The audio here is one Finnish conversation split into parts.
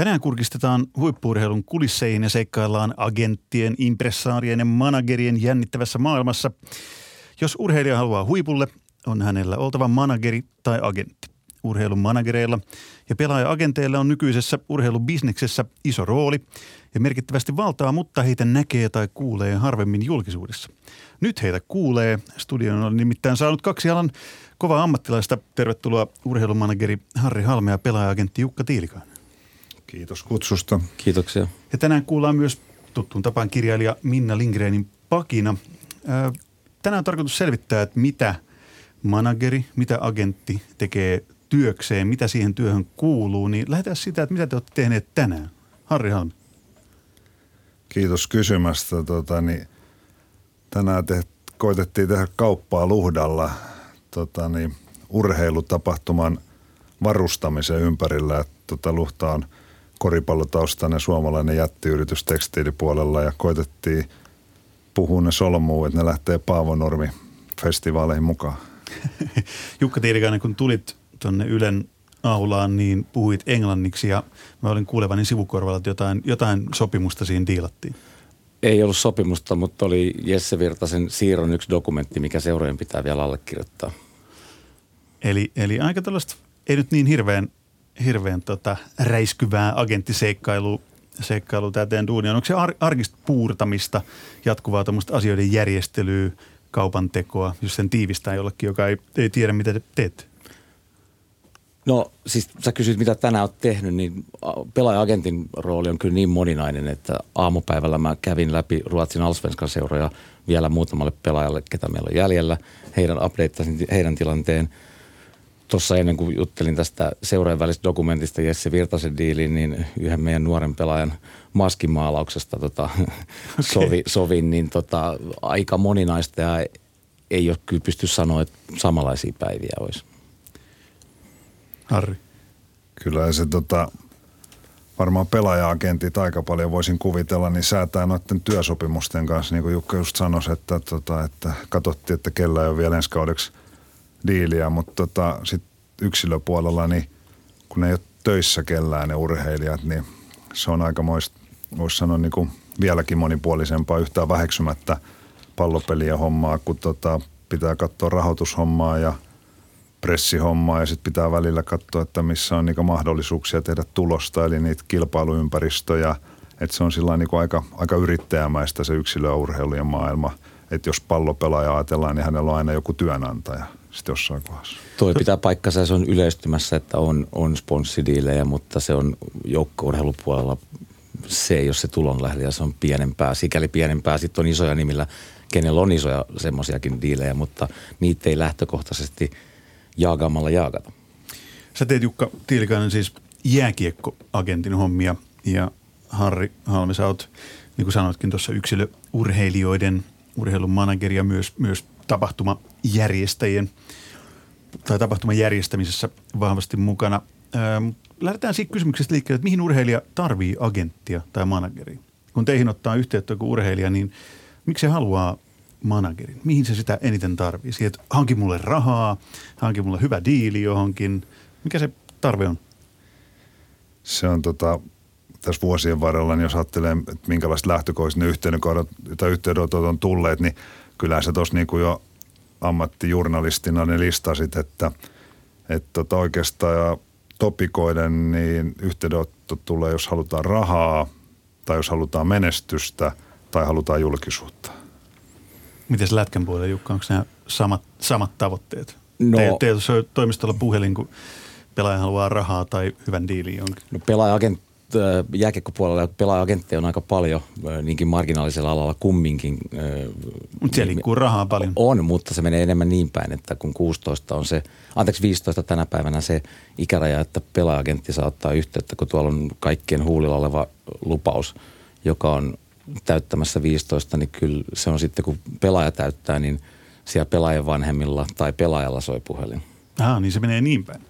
Tänään kurkistetaan huippuurheilun kulisseihin ja seikkaillaan agenttien, impressaarien ja managerien jännittävässä maailmassa. Jos urheilija haluaa huipulle, on hänellä oltava manageri tai agentti. Urheilun managereilla ja pelaaja-agenteilla on nykyisessä urheilubisneksessä iso rooli ja merkittävästi valtaa, mutta heitä näkee tai kuulee harvemmin julkisuudessa. Nyt heitä kuulee. Studion on nimittäin saanut kaksi alan kovaa ammattilaista. Tervetuloa urheilumanageri Harri Halme ja pelaaja-agentti Jukka Tiilikainen. Kiitos kutsusta. Kiitoksia. Ja tänään kuullaan myös tuttuun tapaan kirjailija Minna Lindgrenin pakina. Tänään on tarkoitus selvittää, että mitä manageri, mitä agentti tekee työkseen, mitä siihen työhön kuuluu. Niin lähdetään sitä, että mitä te olette tehneet tänään. Harri Halme. Kiitos kysymästä. Tota, niin, tänään te, koitettiin tehdä kauppaa Luhdalla tota, niin, urheilutapahtuman varustamisen ympärillä. Että, tota, Luhta on – koripallotaustainen suomalainen jättiyritys tekstiilipuolella ja koitettiin puhua ne solmuun, että ne lähtee Paavonormi festivaaleihin mukaan. Jukka Tiirikainen, kun tulit tuonne Ylen aulaan, niin puhuit englanniksi ja mä olin kuulevani sivukorvalla, että jotain, jotain sopimusta siinä diilattiin. Ei ollut sopimusta, mutta oli Jesse Virtasen siirron yksi dokumentti, mikä seurojen pitää vielä allekirjoittaa. Eli, eli aika tällaista, ei nyt niin hirveän hirveän tota, räiskyvää agenttiseikkailua seikkailu tämä teidän duuni on. Onko se ar- arkista puurtamista, jatkuvaa tämmöistä asioiden järjestelyä, kaupan tekoa, jos sen tiivistää jollekin, joka ei, ei tiedä, mitä te teette? No siis sä kysyt, mitä tänään oot tehnyt, niin pelaaja-agentin rooli on kyllä niin moninainen, että aamupäivällä mä kävin läpi Ruotsin Alsvenskan seuroja vielä muutamalle pelaajalle, ketä meillä on jäljellä. Heidän updateasin heidän tilanteen – tuossa ennen kuin juttelin tästä seuraajan välistä dokumentista Jesse Virtasen diiliin, niin yhden meidän nuoren pelaajan maskimaalauksesta tota, okay. sovi, sovin, niin tota, aika moninaista ja ei ole kyllä pysty sanoa, että samanlaisia päiviä olisi. Harri. Kyllä se tota, varmaan pelaaja-agentit aika paljon voisin kuvitella, niin säätää noiden työsopimusten kanssa, niin kuin Jukka just sanoi, että, tota, että katsottiin, että kellä ei ole vielä ensi kaudeksi – diiliä, mutta tota, sit yksilöpuolella, niin kun ne ei ole töissä kellään ne urheilijat, niin se on aika moista, voisi sanoa niin kuin vieläkin monipuolisempaa yhtään väheksymättä pallopeliä hommaa, kun tota, pitää katsoa rahoitushommaa ja pressihommaa ja sitten pitää välillä katsoa, että missä on niinku mahdollisuuksia tehdä tulosta, eli niitä kilpailuympäristöjä. Että se on sillä niinku aika, aika yrittäjämäistä se yksilöurheilujen maailma. Että jos pallopelaaja ajatellaan, niin hänellä on aina joku työnantaja – sitten jossain kohdassa. Toi pitää paikkansa se on yleistymässä, että on, on sponssidiilejä, mutta se on joukkourheilupuolella se ei ole se tulonlähde ja se on pienempää. Sikäli pienempää. Sitten on isoja nimillä, kenellä on isoja semmoisiakin diilejä, mutta niitä ei lähtökohtaisesti jaagaamalla jaagata. Sä teet Jukka Tiilikainen siis jääkiekkoagentin hommia ja Harri Halmi, sä oot, niin kuin sanoitkin tuossa yksilöurheilijoiden urheilun manageri ja myös, myös tapahtumajärjestäjien tai tapahtuman järjestämisessä vahvasti mukana. Lähdetään siitä kysymyksestä liikkeelle, että mihin urheilija tarvii agenttia tai manageria? Kun teihin ottaa yhteyttä joku urheilija, niin miksi se haluaa managerin? Mihin se sitä eniten tarvii? Siihen, että hanki mulle rahaa, hanki mulle hyvä diili johonkin. Mikä se tarve on? Se on tota, tässä vuosien varrella, niin jos ajattelee, että minkälaiset lähtökohdista ne tai yhteydenotot on tulleet, niin kyllä se tuossa niin kuin jo ammattijournalistina ne listasit, että, että tota oikeastaan topikoiden niin yhteydenotto tulee, jos halutaan rahaa tai jos halutaan menestystä tai halutaan julkisuutta. Miten lätkän puolella, Jukka, onko nämä samat, samat tavoitteet? No, Te, teillä on toimistolla puhelin, kun pelaaja haluaa rahaa tai hyvän diilin jonkin. No pelaaja jääkiekkopuolella pelaaja-agentteja on aika paljon, niinkin marginaalisella alalla kumminkin. Mutta siellä liikkuu rahaa paljon. On, mutta se menee enemmän niin päin, että kun 16 on se, anteeksi 15 tänä päivänä se ikäraja, että pelaaja-agentti saa ottaa yhteyttä, kun tuolla on kaikkien huulilla oleva lupaus, joka on täyttämässä 15, niin kyllä se on sitten kun pelaaja täyttää, niin siellä pelaajan vanhemmilla tai pelaajalla soi puhelin. Ah, niin se menee niin päin.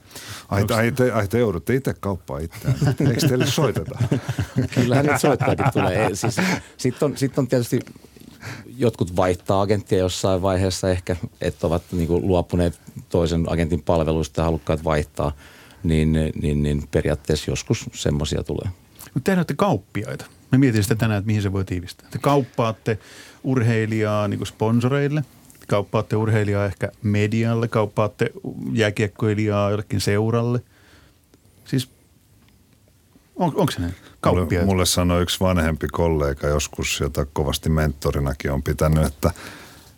Ai, ai, te, ai te joudutte itse kauppaan itseään. Eikö teille soiteta? Kyllähän nyt soittaakin tulee. Siis, Sitten on, sit on tietysti jotkut vaihtaa agenttia jossain vaiheessa ehkä, että ovat niin kuin luopuneet toisen agentin palveluista ja halukkaat vaihtaa. niin, niin, niin periaatteessa joskus semmoisia tulee. Mutta te olette kauppiaita. Mä mietin sitä tänään, että mihin se voi tiivistää. Te kauppaatte urheilijaa niin sponsoreille, kauppaatte urheilijaa ehkä medialle, kauppaatte jääkiekkoilijaa jollekin seuralle. Siis on, onko se näin? Mulle, mulle sanoi yksi vanhempi kollega joskus, jota kovasti mentorinakin on pitänyt, että,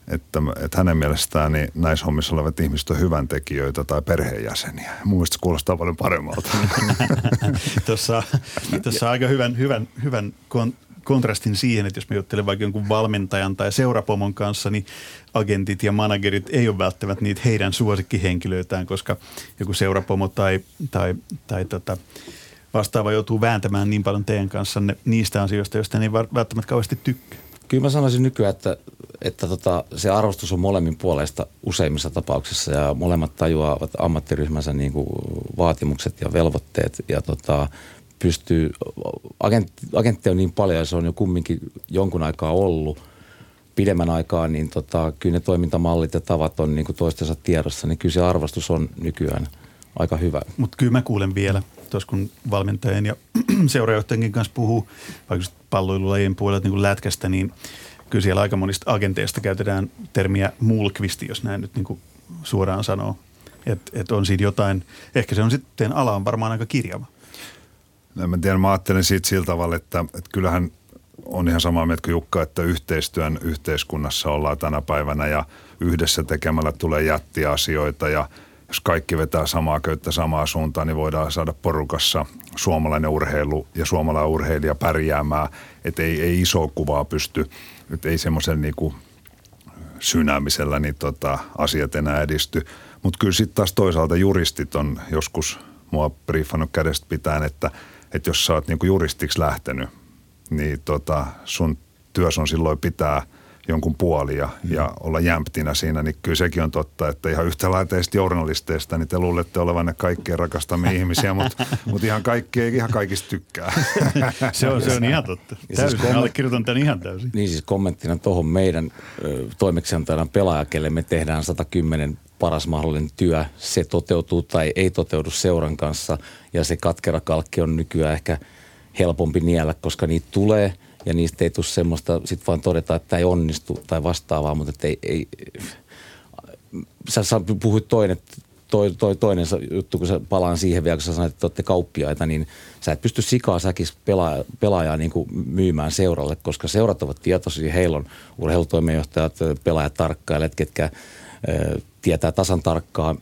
että, että hänen mielestään niin näissä hommissa olevat ihmiset on hyvän tekijöitä tai perheenjäseniä. Mun mielestä se kuulostaa paljon paremmalta. tuossa, tuossa aika hyvän, hyvän, hyvän kon, kontrastin siihen, että jos me juttelen vaikka jonkun valmentajan tai seurapomon kanssa, niin agentit ja managerit ei ole välttämättä niitä heidän suosikkihenkilöitään, koska joku seurapomo tai, tai, tai tota, vastaava joutuu vääntämään niin paljon teidän kanssanne niistä asioista, joista ne ei välttämättä kauheasti tykkää. Kyllä mä sanoisin nykyään, että, että tota, se arvostus on molemmin puolesta useimmissa tapauksissa ja molemmat tajuavat ammattiryhmänsä niin kuin vaatimukset ja velvoitteet ja tota, pystyy, agentti, agentti on niin paljon ja se on jo kumminkin jonkun aikaa ollut pidemmän aikaa, niin tota, kyllä ne toimintamallit ja tavat on niin kuin toistensa tiedossa, niin kyllä se arvostus on nykyään aika hyvä. Mutta kyllä mä kuulen vielä, tuossa kun valmentajien ja seurajohtajienkin kanssa puhuu, vaikka palloilulajien puolelta niin kuin lätkästä, niin kyllä siellä aika monista agenteista käytetään termiä mulkvisti, jos näin nyt niin kuin suoraan sanoo. Että et on siinä jotain, ehkä se on sitten, ala on varmaan aika kirjava. Mä tiedän, mä ajattelen siitä sillä tavalla, että, että kyllähän on ihan samaa mieltä kuin Jukka, että yhteistyön yhteiskunnassa ollaan tänä päivänä ja yhdessä tekemällä tulee jättiasioita ja – jos kaikki vetää samaa köyttä samaa suuntaan, niin voidaan saada porukassa suomalainen urheilu ja suomalainen urheilija pärjäämään. Että ei, ei iso kuvaa pysty, että ei semmoisen niinku synäämisellä niin tota, asiat enää edisty. Mutta kyllä sitten taas toisaalta juristit on joskus mua briefannut kädestä pitäen, että, että jos sä oot niinku juristiksi lähtenyt, niin tota, sun työs on silloin pitää – jonkun puoli ja, mm. ja olla jämptinä siinä, niin kyllä sekin on totta, että ihan yhtä lailla teistä journalisteista, niin te luulette olevanne kaikkien rakastamia ihmisiä, mutta mut ihan kaikki ei ihan kaikista tykkää. se, on, se on ihan totta. Siis täysin, siis allekirjoitan tämän ihan täysin. Niin siis kommenttina tuohon meidän toimeksiantajana pelaaja, kelle me tehdään 110 paras mahdollinen työ, se toteutuu tai ei toteudu seuran kanssa ja se katkera kalkki on nykyään ehkä helpompi niellä, koska niitä tulee – ja niistä ei tule semmoista, sitten vaan todeta, että ei onnistu tai vastaavaa, mutta ei, ei sä, puhuit toinen, toi, toi, toinen juttu, kun sä palaan siihen vielä, kun sä sanoit, että olette kauppiaita, niin sä et pysty sikaa säkis pelaaja, pelaajaa niin kuin myymään seuralle, koska seurat ovat tietoisia, heillä on urheilutoimenjohtajat, pelaajat, tarkkailijat, ketkä tietää tasan tarkkaa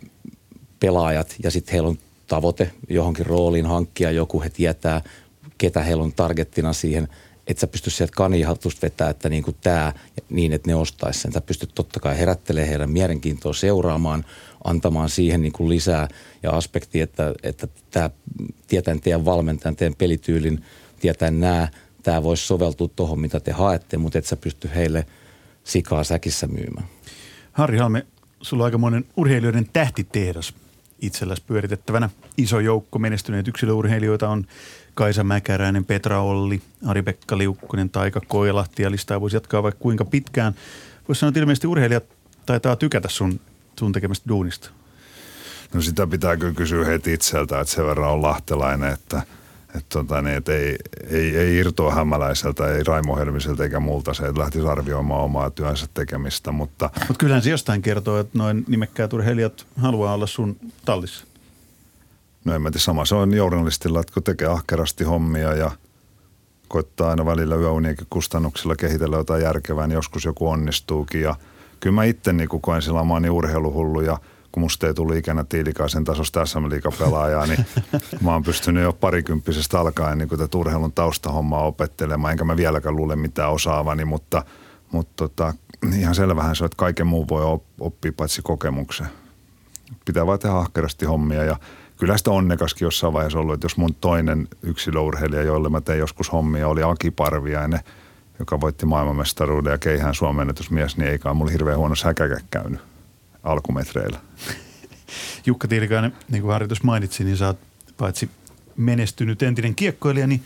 pelaajat ja sitten heillä on tavoite johonkin rooliin hankkia joku, he tietää, ketä heillä on targettina siihen – että sä pysty sieltä kanihatusta vetää, että niin kuin tämä, niin että ne ostaisi sen. Sä pystyt totta kai herättelemään heidän mielenkiintoa seuraamaan, antamaan siihen niin kuin lisää ja aspekti, että, että tämä tietäen teidän valmentajan, teidän pelityylin, tietäen nämä, tämä voisi soveltua tuohon, mitä te haette, mutta et sä pysty heille sikaa säkissä myymään. Harri Halme, sulla on aikamoinen urheilijoiden tähtitehdas itselläsi pyöritettävänä. Iso joukko menestyneitä yksilöurheilijoita on Kaisa Mäkäräinen, Petra Olli, Ari-Pekka Liukkunen, Taika Koilahti ja listaa voisi jatkaa vaikka kuinka pitkään. Voisi sanoa, että ilmeisesti urheilijat taitaa tykätä sun, sun tekemästä duunista. No sitä pitää kyllä kysyä heti itseltä, että sen verran on lahtelainen, että, että, tota, niin, että ei, ei, ei irtoa hämäläiseltä, ei Raimo Helmiseltä eikä multa se, että lähtisi arvioimaan omaa työnsä tekemistä. Mutta Mut kyllähän se jostain kertoo, että noin nimekkäät urheilijat haluaa olla sun tallissa. No en mä tiedä, sama se on journalistilla, että kun tekee ahkerasti hommia ja koittaa aina välillä yöunienkin kustannuksilla kehitellä jotain järkevää, niin joskus joku onnistuukin. Ja kyllä mä itse niin koen sillä mä niin urheiluhullu ja kun musta ei tullut ikänä Tiilikaisen tasosta SM pelaajaa, niin mä oon pystynyt jo parikymppisestä alkaen niin tätä urheilun taustahommaa opettelemaan, enkä mä vieläkään luule mitään osaavani, mutta, mutta tota, ihan selvähän se on, että kaiken muun voi oppia paitsi kokemuksen. Pitää vaan tehdä ahkerasti hommia ja kyllä sitä onnekaskin jossain vaiheessa ollut, että jos mun toinen yksilöurheilija, jolle mä tein joskus hommia, oli Aki Parviainen, joka voitti maailmanmestaruuden ja keihään Suomen mies, niin eikä mulla hirveän huono säkäkä käynyt alkumetreillä. Jukka Tiilikainen, niin kuin Harjoitus mainitsi, niin sä oot paitsi menestynyt entinen kiekkoilija, niin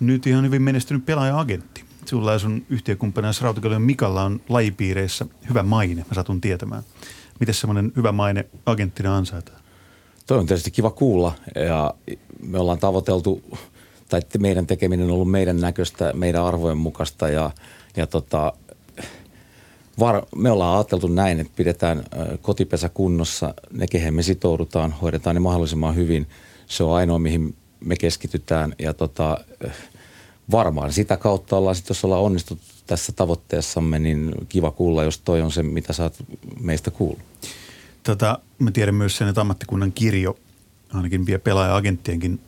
nyt ihan hyvin menestynyt pelaaja-agentti. Sulla ja sun yhtiökumppanina Rautakallon Mikalla on lajipiireissä hyvä maine, mä satun tietämään. Miten semmoinen hyvä maine agenttina ansaitaan? Toi on tietysti kiva kuulla ja me ollaan tavoiteltu, tai meidän tekeminen on ollut meidän näköistä, meidän arvojen mukaista ja, ja tota, var, me ollaan ajateltu näin, että pidetään kotipesä kunnossa, ne kehen me sitoudutaan, hoidetaan ne mahdollisimman hyvin. Se on ainoa, mihin me keskitytään ja tota, varmaan sitä kautta ollaan sitten, jos ollaan onnistuttu tässä tavoitteessamme, niin kiva kuulla, jos toi on se, mitä sä oot meistä kuullut. Tota, mä tiedän myös sen, että ammattikunnan kirjo, ainakin pelaaja-agenttienkin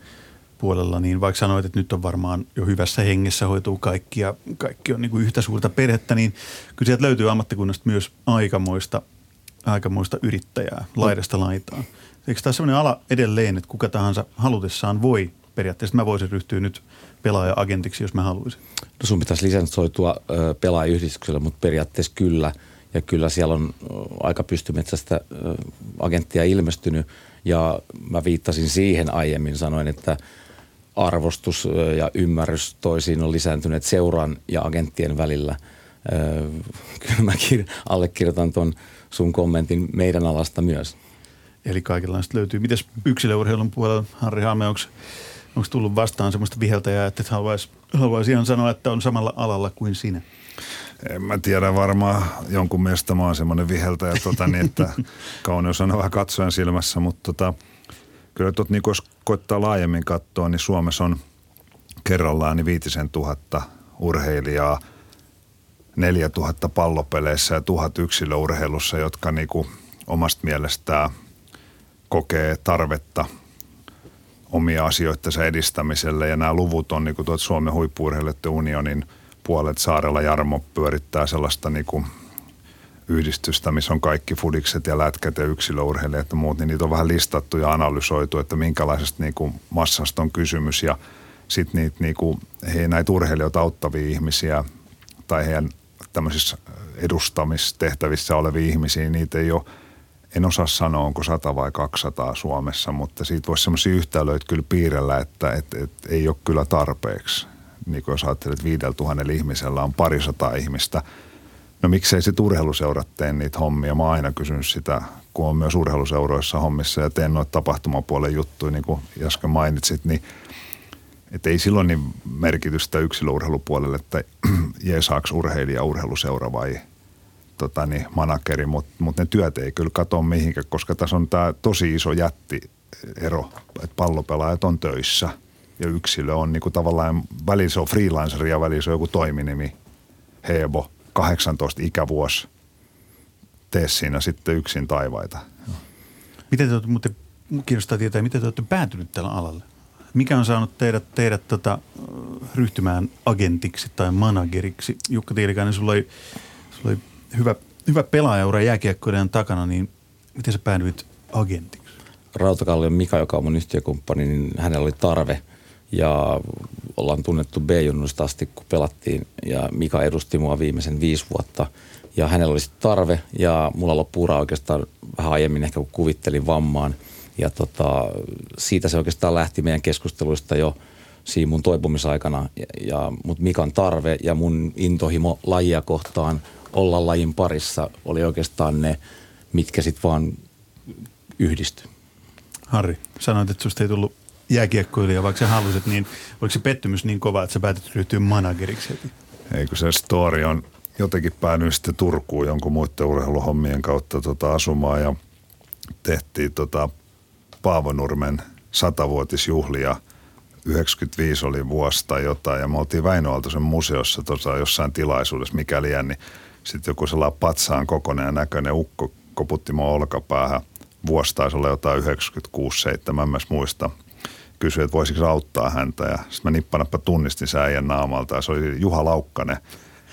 puolella, niin vaikka sanoit, että nyt on varmaan jo hyvässä hengessä hoituu kaikki ja kaikki on niin kuin yhtä suurta perhettä, niin kyllä sieltä löytyy ammattikunnasta myös aikamoista, aikamoista yrittäjää laidasta laitaan. Eikö tämä sellainen ala edelleen, että kuka tahansa halutessaan voi periaatteessa, mä voisin ryhtyä nyt pelaaja-agentiksi, jos mä haluaisin? No sun pitäisi lisensoitua pelaajayhdistyksellä, mutta periaatteessa kyllä. Ja kyllä siellä on aika pystymetsästä agenttia ilmestynyt. Ja mä viittasin siihen aiemmin, sanoin, että arvostus ja ymmärrys toisiin on lisääntyneet seuran ja agenttien välillä. Kyllä mä allekirjoitan tuon sun kommentin meidän alasta myös. Eli kaikenlaista löytyy. Mites yksilöurheilun puolella, Harri Halme, onko tullut vastaan semmoista viheltäjää, että et haluaisi haluais ihan sanoa, että on samalla alalla kuin sinä? En mä tiedä varmaan jonkun mielestä mä oon semmoinen viheltäjä, tota, niin että kauneus on vähän katsojan silmässä, mutta tota, kyllä tot, niin jos koittaa laajemmin katsoa, niin Suomessa on kerrallaan niin viitisen tuhatta urheilijaa, neljä tuhatta pallopeleissä ja tuhat yksilöurheilussa, jotka niin kuin omasta mielestään kokee tarvetta – omia asioittensa edistämiselle. Ja nämä luvut on niin kuin Suomen huippuurheilijoiden unionin puolet saarella Jarmo pyörittää sellaista niin kuin yhdistystä, missä on kaikki fudikset ja lätkät ja yksilöurheilijat ja muut, niin niitä on vähän listattu ja analysoitu, että minkälaisesta niin kuin massasta on kysymys ja sitten niitä, niin kuin, he, näitä urheilijoita auttavia ihmisiä tai heidän tämmöisissä edustamistehtävissä olevia ihmisiä, niitä ei ole en osaa sanoa, onko 100 vai 200 Suomessa, mutta siitä voisi sellaisia yhtälöitä kyllä piirrellä, että et, et, ei ole kyllä tarpeeksi. Niin kuin jos ajattelet, että viidellä tuhannella ihmisellä on parisataa ihmistä. No miksei se urheiluseurat tee niitä hommia? Mä oon aina kysynyt sitä, kun on myös urheiluseuroissa hommissa ja teen noita tapahtumapuolen juttuja, niin kuin Jaska mainitsit, niin että ei silloin niin merkitystä yksilöurheilupuolelle, että jeesaaks urheilija urheiluseura vai tota, niin, manakeri, mutta mut ne työt ei kyllä katoa mihinkään, koska tässä on tämä tosi iso jätti ero, että pallopelaajat on töissä ja yksilö on niin kuin tavallaan, välillä se on freelancer ja välillä se on joku toiminimi, Hebo, 18 ikävuosi, tee siinä sitten yksin taivaita. Miten te olette, muuten kiinnostaa tietää, miten te olette päätynyt tällä alalle? Mikä on saanut teidät, teidät tota, ryhtymään agentiksi tai manageriksi? Jukka Tiilikainen, sulla oli, sulla oli hyvä, hyvä pelaajaura jääkiekkoiden takana, niin miten sä päädyit agentiksi? Rautakallion Mika, joka on mun yhtiökumppani, niin hänellä oli tarve ja ollaan tunnettu B-junnusta asti, kun pelattiin. Ja Mika edusti mua viimeisen viisi vuotta. Ja hänellä olisi tarve ja mulla loppui ura oikeastaan vähän aiemmin ehkä kun kuvittelin vammaan. Ja tota, siitä se oikeastaan lähti meidän keskusteluista jo siinä mun toipumisaikana, ja, ja, mutta Mikan tarve ja mun intohimo lajia kohtaan – olla lajin parissa oli oikeastaan ne, mitkä sitten vaan yhdistyi. Harri, sanoit, että susta ei tullut jääkiekkoilija, vaikka sä halusit, niin oliko se pettymys niin kova, että sä päätit ryhtyä manageriksi heti? Eikö se story on jotenkin päänyt sitten Turkuun jonkun muiden urheiluhommien kautta tota asumaan ja tehtiin tota Paavonurmen satavuotisjuhlia. 95 oli vuosi tai jotain ja me oltiin Väinö Aaltosen museossa tota, jossain tilaisuudessa, mikäli niin sitten joku sellainen patsaan kokoinen ja näköinen ukko koputti mua olkapäähän. Vuosi taisi olla jotain 96-7, en myös muista. Kysyi, että voisiko auttaa häntä ja sitten mä nippanappa tunnistin sen äijän naamalta ja se oli Juha Laukkanen,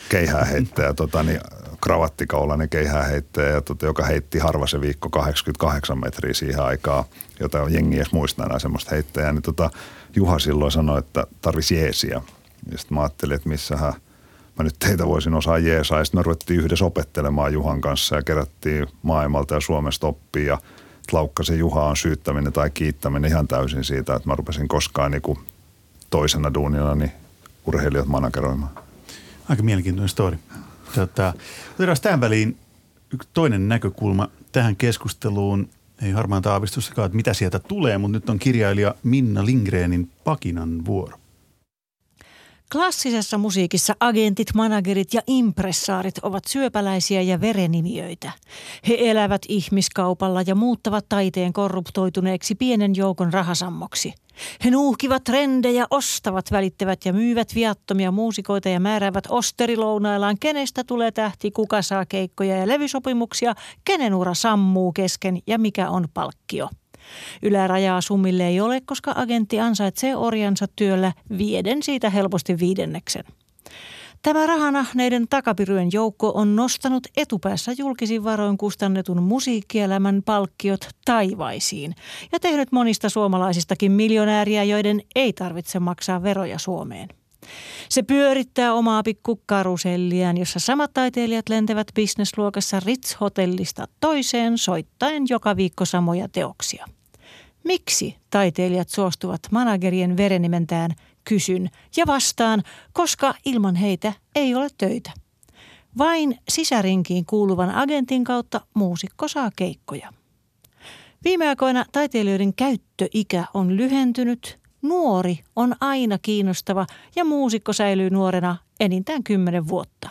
keihääheittäjä, tota, niin, kravattikaulainen keihääheittäjä, ja, tota, joka heitti harva se viikko 88 metriä siihen aikaan, jota jengi edes muistaa enää semmoista heittäjää. Niin, tota, Juha silloin sanoi, että tarvisi jeesiä. Ja sitten mä ajattelin, että missähän – mä nyt teitä voisin osaa jeesaa. Ja sitten me ruvettiin yhdessä opettelemaan Juhan kanssa ja kerättiin maailmalta ja Suomesta oppia. Ja Laukkasen Juha on syyttäminen tai kiittäminen ihan täysin siitä, että mä rupesin koskaan niin toisena duunina niin urheilijat manageroimaan. Aika mielenkiintoinen story. Tota, otetaan tähän väliin yksi toinen näkökulma tähän keskusteluun. ei harmaan aavistustakaan, että mitä sieltä tulee, mutta nyt on kirjailija Minna Lindgrenin Pakinan vuoro. Klassisessa musiikissa agentit, managerit ja impressaarit ovat syöpäläisiä ja verenimiöitä. He elävät ihmiskaupalla ja muuttavat taiteen korruptoituneeksi pienen joukon rahasammoksi. He nuuhkivat trendejä, ostavat, välittävät ja myyvät viattomia muusikoita ja määräävät osterilounaillaan, kenestä tulee tähti, kuka saa keikkoja ja levysopimuksia, kenen ura sammuu kesken ja mikä on palkkio. Ylärajaa summille ei ole, koska agentti ansaitsee orjansa työllä vieden siitä helposti viidenneksen. Tämä rahanahneiden takapiryjen joukko on nostanut etupäässä julkisin varoin kustannetun musiikkielämän palkkiot taivaisiin ja tehnyt monista suomalaisistakin miljonääriä, joiden ei tarvitse maksaa veroja Suomeen. Se pyörittää omaa pikkukaruselliaan, jossa samat taiteilijat lentävät bisnesluokassa Ritz-hotellista toiseen soittaen joka viikko samoja teoksia. Miksi taiteilijat suostuvat managerien verenimentään, kysyn ja vastaan, koska ilman heitä ei ole töitä. Vain sisärinkiin kuuluvan agentin kautta muusikko saa keikkoja. Viime aikoina taiteilijoiden käyttöikä on lyhentynyt, nuori on aina kiinnostava ja muusikko säilyy nuorena enintään kymmenen vuotta.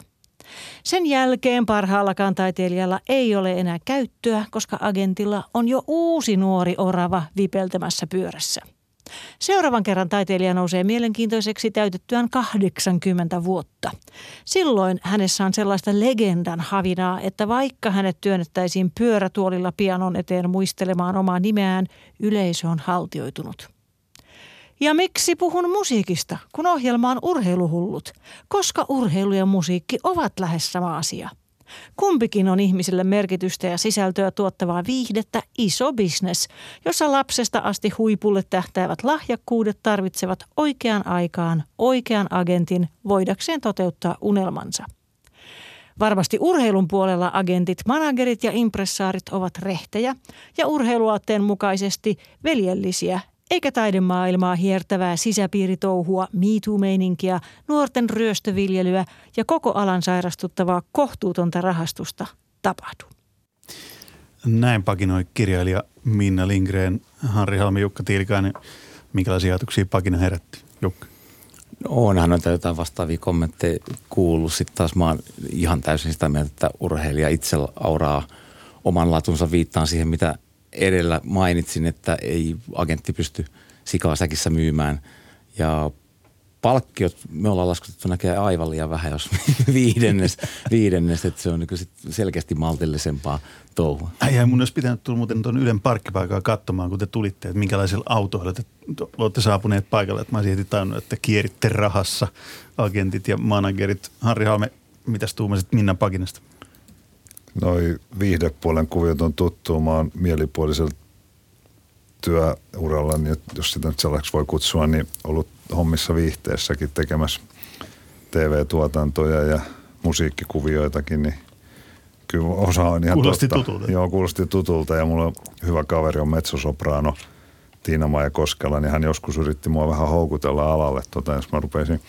Sen jälkeen parhaallakaan taiteilijalla ei ole enää käyttöä, koska agentilla on jo uusi nuori orava vipeltämässä pyörässä. Seuraavan kerran taiteilija nousee mielenkiintoiseksi täytettyään 80 vuotta. Silloin hänessä on sellaista legendan havinaa, että vaikka hänet työnnettäisiin pyörätuolilla pianon eteen muistelemaan omaa nimeään, yleisö on haltioitunut. Ja miksi puhun musiikista, kun ohjelma on urheiluhullut? Koska urheilu ja musiikki ovat lähes sama asia. Kumpikin on ihmisille merkitystä ja sisältöä tuottavaa viihdettä iso bisnes, jossa lapsesta asti huipulle tähtäävät lahjakkuudet tarvitsevat oikeaan aikaan oikean agentin voidakseen toteuttaa unelmansa. Varmasti urheilun puolella agentit, managerit ja impressaarit ovat rehtejä ja urheiluaatteen mukaisesti veljellisiä eikä taidemaailmaa hiertävää sisäpiiritouhua, MeToo-meininkiä, nuorten ryöstöviljelyä ja koko alan sairastuttavaa kohtuutonta rahastusta tapahdu. Näin pakinoi kirjailija Minna Lindgren, Harri Halmi, Jukka Tiilikainen. Minkälaisia ajatuksia pakina herätti, Jukka? No, onhan noita jotain vastaavia kommentteja kuullut. Sitten taas mä oon ihan täysin sitä mieltä, että urheilija itse auraa oman latunsa viittaan siihen, mitä edellä mainitsin, että ei agentti pysty sikaa säkissä myymään. Ja palkkiot, me ollaan laskutettu näkee aivan liian vähän, jos viidennes, viidennes että se on niin sit selkeästi maltillisempaa touhua. Äijä, mun olisi pitänyt tulla muuten tuon Ylen parkkipaikaa katsomaan, kun te tulitte, että minkälaisilla autoilla te olette saapuneet paikalle. Että mä olisin heti tainnut, että kieritte rahassa agentit ja managerit. Harri Halme, mitäs tuumasit Minna Pakinasta? Noi viihdepuolen kuviot on tuttu. Mä oon mielipuolisella työuralla, niin jos sitä nyt sellaiseksi voi kutsua, niin ollut hommissa viihteessäkin tekemässä TV-tuotantoja ja musiikkikuvioitakin, niin kyllä osa on ihan Kuulosti totta. tutulta. Joo, kuulosti tutulta ja mulla on hyvä kaveri on mezzosoprano Tiina Maija Koskela, niin hän joskus yritti mua vähän houkutella alalle, tota, jos mä rupesin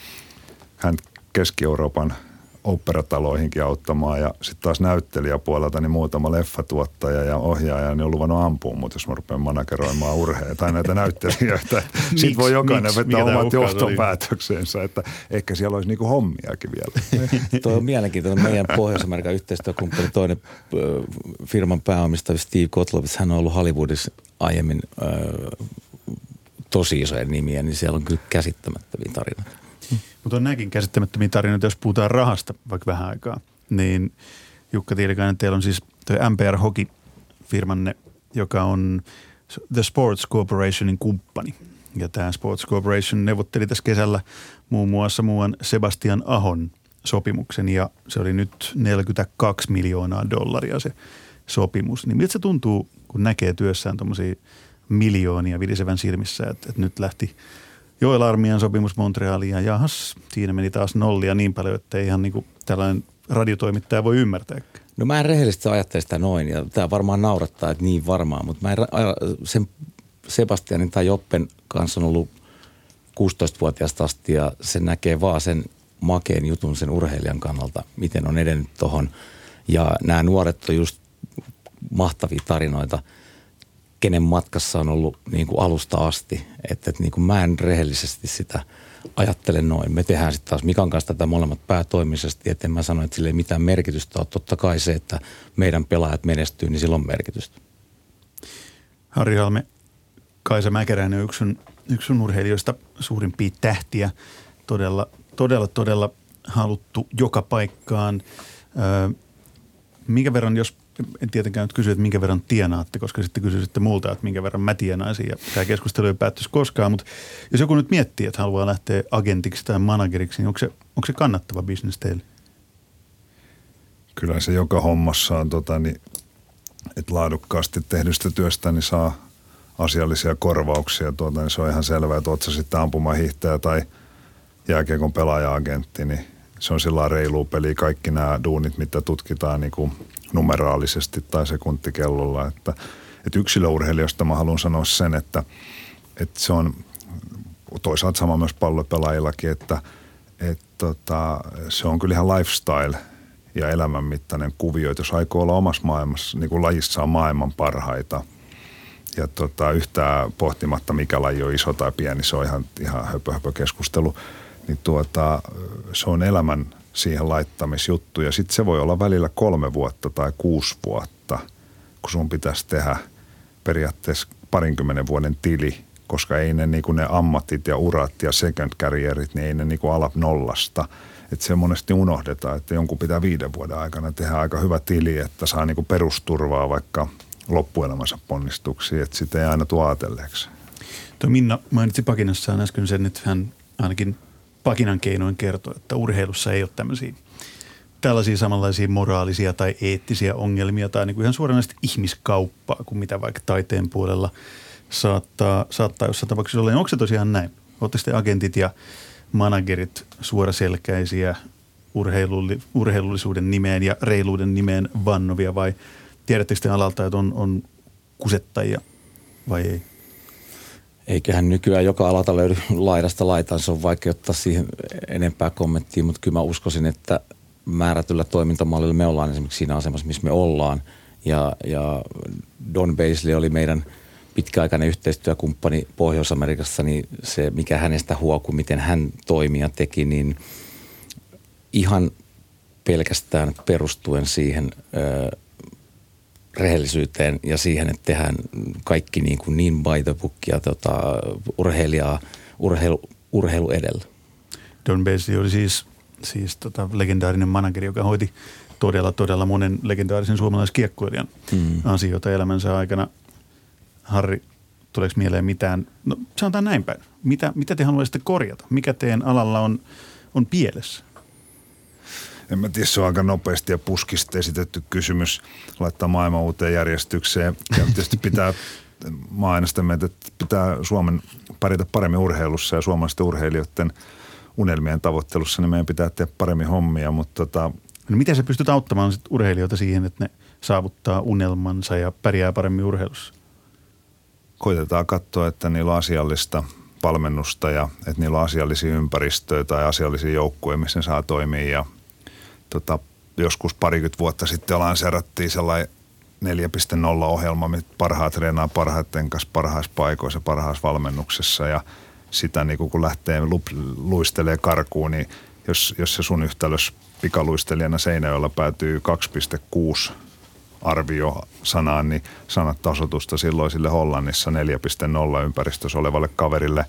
hän Keski-Euroopan – operataloihinkin auttamaan ja sitten taas näyttelijäpuolelta niin muutama leffatuottaja ja ohjaaja niin on luvannut ampua mutta jos mä rupean manageroimaan urheja tai näitä näyttelijöitä. sitten voi jokainen vetää omat johtopäätöksensä, että ehkä siellä olisi niinku hommiakin vielä. Tuo on mielenkiintoinen. Meidän Pohjois-Amerikan yhteistyökumppani, toinen firman pääomistaja Steve Kotlovits, hän on ollut Hollywoodissa aiemmin tosi isoja nimiä, niin siellä on kyllä käsittämättömiä tarinoita. Mutta on näkin käsittämättömiä tarinoita, jos puhutaan rahasta vaikka vähän aikaa. Niin Jukka Tiilikainen, teillä on siis MPR Hockey firmanne, joka on The Sports Corporationin kumppani. Ja tämä Sports Corporation neuvotteli tässä kesällä muun muassa muuan Sebastian Ahon sopimuksen ja se oli nyt 42 miljoonaa dollaria se sopimus. Niin miltä se tuntuu, kun näkee työssään tuommoisia miljoonia vilisevän silmissä, että, että nyt lähti – Joel Armian sopimus Montrealiin ja jahas, siinä meni taas nollia niin paljon, että ei ihan niin kuin tällainen radiotoimittaja voi ymmärtää. No mä en rehellisesti ajattele sitä noin ja tämä varmaan naurattaa, että niin varmaan, mutta mä en, sen Sebastianin tai Joppen kanssa on ollut 16-vuotiaasta asti ja se näkee vaan sen makeen jutun sen urheilijan kannalta, miten on edennyt tuohon. Ja nämä nuoret on just mahtavia tarinoita. Kenen matkassa on ollut niin kuin alusta asti. Että, että niin kuin mä en rehellisesti sitä ajattele noin. Me tehdään sitten taas Mikan kanssa tätä molemmat päätoimisesti, että en mä sano, että sillä ei mitään merkitystä ole. Totta kai se, että meidän pelaajat menestyy, niin sillä on merkitystä. Harri Halme, Kaisa Mäkeräinen on yksi yksi urheilijoista suurimpia tähtiä. Todella, todella, todella haluttu joka paikkaan. Öö, minkä verran, jos en tietenkään nyt kysy, että minkä verran tienaatte, koska sitten kysyisitte multa, että minkä verran mä tienaisin. Ja tämä keskustelu ei päättyisi koskaan, mutta jos joku nyt miettii, että haluaa lähteä agentiksi tai manageriksi, niin onko se, onko se kannattava bisnes teille? Kyllä se joka hommassa on, tota, niin, että laadukkaasti tehdystä työstä niin saa asiallisia korvauksia. Tuota, niin se on ihan selvää, että oot sä sitten ampumahiihtäjä tai jääkiekon pelaaja-agentti, niin se on sillä reilu peli kaikki nämä duunit, mitä tutkitaan niin kuin numeraalisesti tai sekuntikellolla. Että, että yksilöurheilijoista mä haluan sanoa sen, että, että se on toisaalta sama myös pallopelaajillakin, että, että tota, se on kyllä ihan lifestyle ja elämänmittainen kuvio, että jos aikoo olla omassa maailmassa, niin kuin lajissaan maailman parhaita – ja tota, yhtään pohtimatta, mikä laji on iso tai pieni, se on ihan, ihan höpö, höpö keskustelu, niin tuota, se on elämän siihen laittamisjuttu. Ja sitten se voi olla välillä kolme vuotta tai kuusi vuotta, kun sun pitäisi tehdä periaatteessa parinkymmenen vuoden tili, koska ei ne, niin ne ammatit ja urat ja second carrierit, niin ei ne niin ala nollasta. Että se monesti unohdetaan, että jonkun pitää viiden vuoden aikana tehdä aika hyvä tili, että saa niin perusturvaa vaikka loppuelämänsä ponnistuksiin, että sitä ei aina tuo ajatelleeksi. Tuo Minna mainitsi Pakinassaan äsken sen, että hän ainakin Pakinan keinoin kertoi, että urheilussa ei ole tämmöisiä tällaisia samanlaisia moraalisia tai eettisiä ongelmia tai niin kuin ihan suoranaisesti ihmiskauppaa kuin mitä vaikka taiteen puolella saattaa, saattaa jossain tapauksessa olla. Onko se tosiaan näin? Oletteko te agentit ja managerit suoraselkäisiä urheilulli, urheilullisuuden nimeen ja reiluuden nimeen vannovia vai tiedättekö te alalta, että on, on kusettajia vai ei? Eiköhän nykyään joka alalta löydy laidasta laitaan, se on vaikea ottaa siihen enempää kommenttia, mutta kyllä mä uskoisin, että määrätyllä toimintamallilla me ollaan esimerkiksi siinä asemassa, missä me ollaan. Ja, ja Don Baisley oli meidän pitkäaikainen yhteistyökumppani Pohjois-Amerikassa, niin se, mikä hänestä huokui, miten hän toimia teki, niin ihan pelkästään perustuen siihen rehellisyyteen ja siihen, että tehdään kaikki niin, kuin niin by the book ja tota, urheilijaa, urheilu, urheilu edellä. Don Basie oli siis, siis tota legendaarinen manageri, joka hoiti todella, todella monen legendaarisen suomalaiskiekkoilijan mm. asioita elämänsä aikana. Harri, tuleeko mieleen mitään, no sanotaan näin päin, mitä, mitä te haluaisitte korjata? Mikä teidän alalla on, on pielessä? En mä tiedä, se on aika nopeasti ja puskista esitetty kysymys laittaa maailman uuteen järjestykseen. Ja tietysti pitää mainostamme, että pitää Suomen pärjätä paremmin urheilussa ja suomalaisten urheilijoiden unelmien tavoittelussa, niin meidän pitää tehdä paremmin hommia, mutta tota, No miten sä pystyt auttamaan sit urheilijoita siihen, että ne saavuttaa unelmansa ja pärjää paremmin urheilussa? Koitetaan katsoa, että niillä on asiallista valmennusta ja että niillä on asiallisia ympäristöjä tai asiallisia joukkueja, missä ne saa toimia ja tota, joskus parikymmentä vuotta sitten lanseerattiin sellainen 4.0-ohjelma, mitä parhaat treenaa parhaiten kanssa parhaissa paikoissa, parhaassa valmennuksessa ja sitä niin kun lähtee luistelee karkuun, niin jos, jos se sun yhtälös pikaluistelijana Seinäjoella päätyy 2.6 arvio sanaan, niin sanat tasotusta silloin sille Hollannissa 4.0 ympäristössä olevalle kaverille.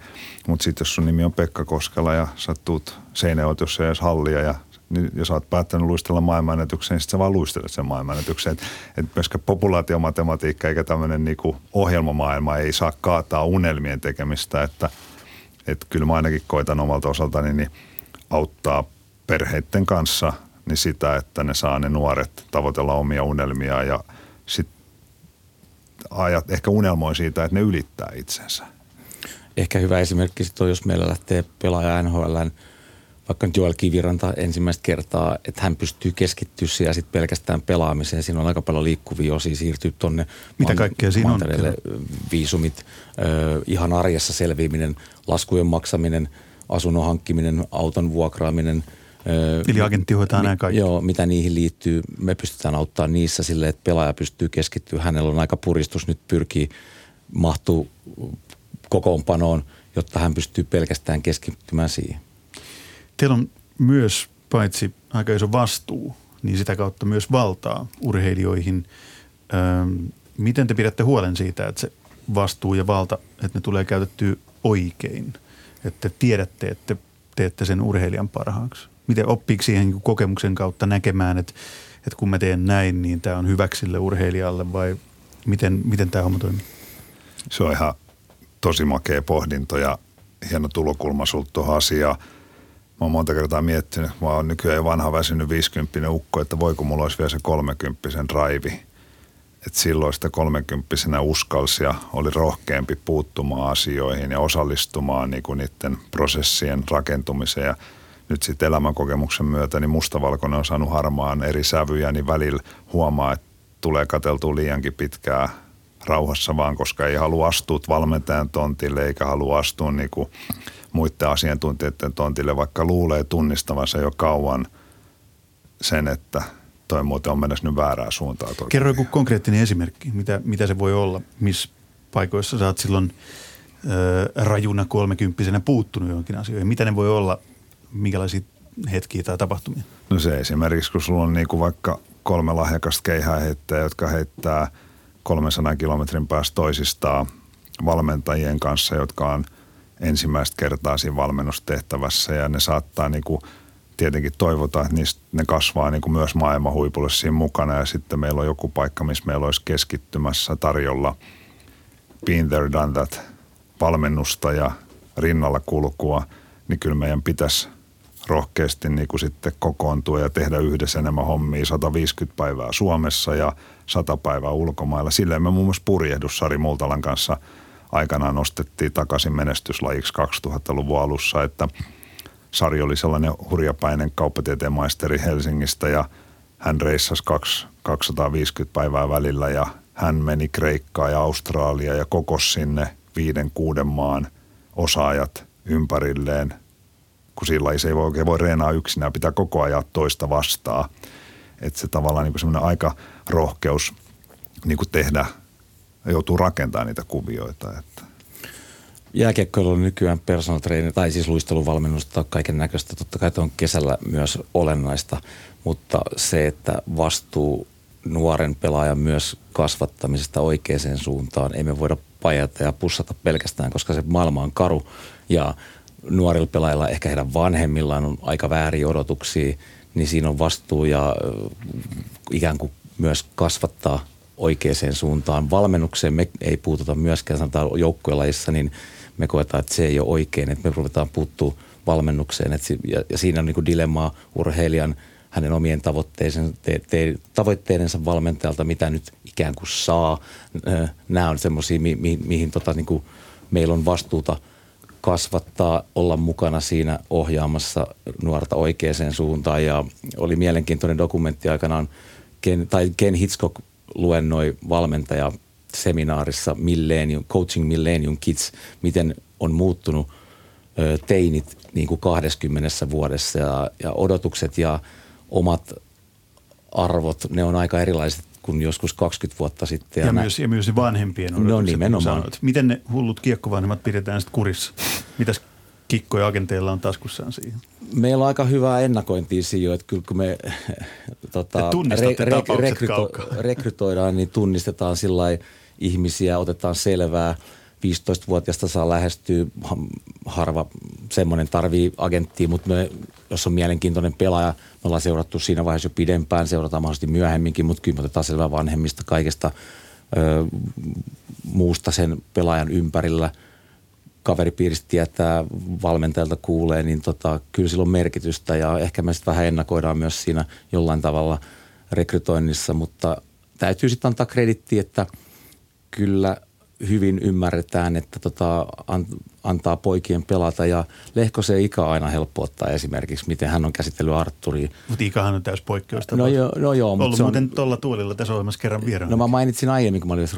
Mutta sitten jos sun nimi on Pekka Koskela ja sä tuut Seinäjoelta, edes hallia ja niin jos olet päättänyt luistella maailmanennätykseen, niin sitten sä vaan luistelet sen maailmanennätykseen. Että et myöskään populaatiomatematiikka eikä tämmöinen niinku ohjelmamaailma ei saa kaataa unelmien tekemistä, että et kyllä mä ainakin koitan omalta osaltani niin auttaa perheiden kanssa niin sitä, että ne saa ne nuoret tavoitella omia unelmia ja sitten ajat ehkä unelmoi siitä, että ne ylittää itsensä. Ehkä hyvä esimerkki sitten on, jos meillä lähtee pelaaja NHLn – vaikka nyt Joel Kiviranta ensimmäistä kertaa, että hän pystyy keskittyä ja sitten pelkästään pelaamiseen. Siinä on aika paljon liikkuvia osia siirtyy tuonne Mitä kaikkea siinä on? Viisumit, ö, ihan arjessa selviäminen, laskujen maksaminen, asunnon hankkiminen, auton vuokraaminen, Eli agentti hoitaa nämä kaikki. Joo, mitä niihin liittyy. Me pystytään auttamaan niissä sille, että pelaaja pystyy keskittyä. Hänellä on aika puristus nyt pyrkii mahtuu kokoonpanoon, jotta hän pystyy pelkästään keskittymään siihen. Teillä on myös paitsi aika iso vastuu, niin sitä kautta myös valtaa urheilijoihin. Miten te pidätte huolen siitä, että se vastuu ja valta, että ne tulee käytettyä oikein? Että tiedätte, että teette sen urheilijan parhaaksi? Miten oppiiko siihen kokemuksen kautta näkemään, että, että kun mä teen näin, niin tämä on hyväksi sille urheilijalle vai miten, miten tämä homma toimii? Se on ihan tosi makea pohdinto ja hieno tulokulma sulta tuohon asiaan. Mä oon monta kertaa miettinyt, mä oon nykyään jo vanha väsynyt 50 ukko, että voiko mulla olisi vielä se 30 raivi. Että silloin sitä 30 uskalsi ja oli rohkeampi puuttumaan asioihin ja osallistumaan niin kuin niiden prosessien rakentumiseen. Ja nyt sitten elämänkokemuksen myötä niin mustavalkoinen on saanut harmaan eri sävyjä, niin välillä huomaa, että tulee kateltua liiankin pitkää rauhassa vaan, koska ei halua astua valmentajan tontille eikä halua astua niin kuin muiden asiantuntijoiden tontille, vaikka luulee tunnistavansa jo kauan sen, että toi muuten on mennessä nyt väärää suuntaan. Kerro joku konkreettinen esimerkki, mitä, mitä se voi olla, missä paikoissa sä oot silloin äh, rajuna kolmekymppisenä puuttunut johonkin asioihin. Mitä ne voi olla, minkälaisia hetkiä tai tapahtumia? No se esimerkiksi, kun sulla on niin kuin vaikka kolme lahjakasta keihää heittäjä, jotka heittää – 300 kilometrin päästä toisistaan valmentajien kanssa, jotka on ensimmäistä kertaa siinä valmennustehtävässä ja ne saattaa niin kuin, tietenkin toivota, että niistä, ne kasvaa niin kuin myös maailman huipulle siinä mukana ja sitten meillä on joku paikka, missä meillä olisi keskittymässä tarjolla been there, done that valmennusta ja rinnalla kulkua, niin kyllä meidän pitäisi rohkeasti niin kuin sitten kokoontua ja tehdä yhdessä enemmän hommia 150 päivää Suomessa ja 100 päivää ulkomailla. Silleen me muun muassa purjehdus Sari Multalan kanssa aikanaan nostettiin takaisin menestyslajiksi 2000-luvun alussa, että Sari oli sellainen hurjapäinen kauppatieteen maisteri Helsingistä ja hän reissasi 250 päivää välillä ja hän meni Kreikkaan ja Australia ja kokos sinne viiden, kuuden maan osaajat ympärilleen – kun sillä se ei voi oikein voi reenaa yksinään, pitää koko ajan toista vastaa. Että se tavallaan niin semmoinen aika rohkeus niin kuin tehdä, joutuu rakentamaan niitä kuvioita. Että. Jääkiekkoilu on nykyään personal trainer, tai siis luisteluvalmennusta, kaiken näköistä. Totta kai on kesällä myös olennaista, mutta se, että vastuu nuoren pelaajan myös kasvattamisesta oikeaan suuntaan, ei me voida pajata ja pussata pelkästään, koska se maailma on karu ja nuorilla pelaajilla, ehkä heidän vanhemmillaan on aika väärin odotuksia, niin siinä on vastuu ja ikään kuin myös kasvattaa oikeaan suuntaan. Valmennukseen me ei puututa myöskään, sanotaan joukkuelajissa, niin me koetaan, että se ei ole oikein, että me ruvetaan puuttua valmennukseen. Et, ja, ja siinä on niin dilemmaa urheilijan hänen omien tavoitteidensa, te, te, tavoitteidensa valmentajalta, mitä nyt ikään kuin saa. Nämä on semmoisia, mi, mi, mihin tota, niin kuin meillä on vastuuta – kasvattaa, olla mukana siinä ohjaamassa nuorta oikeaan suuntaan. Ja oli mielenkiintoinen dokumentti aikanaan, Ken, tai Ken Hitchcock luennoi valmentaja seminaarissa Millennium, Coaching Millennium Kids, miten on muuttunut ö, teinit niin kuin 20 vuodessa ja, ja odotukset ja omat arvot, ne on aika erilaiset kuin joskus 20 vuotta sitten. Ja, ja, myös, ja myös vanhempien odotukset. No nimenomaan. Miten ne hullut kiekkovanhemmat pidetään sitten kurissa? Mitäs kikkoja agenteilla on taskussaan siihen? Meillä on aika hyvää ennakointia siihen, että kyllä kun me tota, re, re, rekryto, rekrytoidaan, niin tunnistetaan sillä ihmisiä, otetaan selvää. 15-vuotiaasta saa lähestyä, harva semmoinen tarvii agenttia, mutta me, jos on mielenkiintoinen pelaaja, me ollaan seurattu siinä vaiheessa jo pidempään, seurataan mahdollisesti myöhemminkin, mutta kyllä me otetaan selvää vanhemmista kaikesta ö, muusta sen pelaajan ympärillä – kaveripiiristä tietää, valmentajalta kuulee, niin tota, kyllä sillä on merkitystä ja ehkä me sitten vähän ennakoidaan myös siinä jollain tavalla rekrytoinnissa, mutta täytyy sitten antaa kredittiä, että kyllä hyvin ymmärretään, että tota, an, antaa poikien pelata ja se Ika aina helppo ottaa esimerkiksi, miten hän on käsitellyt Arturia. Mutta Ikahan on täys poikkeus. No, jo, no joo. Ollut se on, muuten tuolla tuolilla tässä olemassa kerran vieraana. No mä mainitsin aiemmin, kun mä olin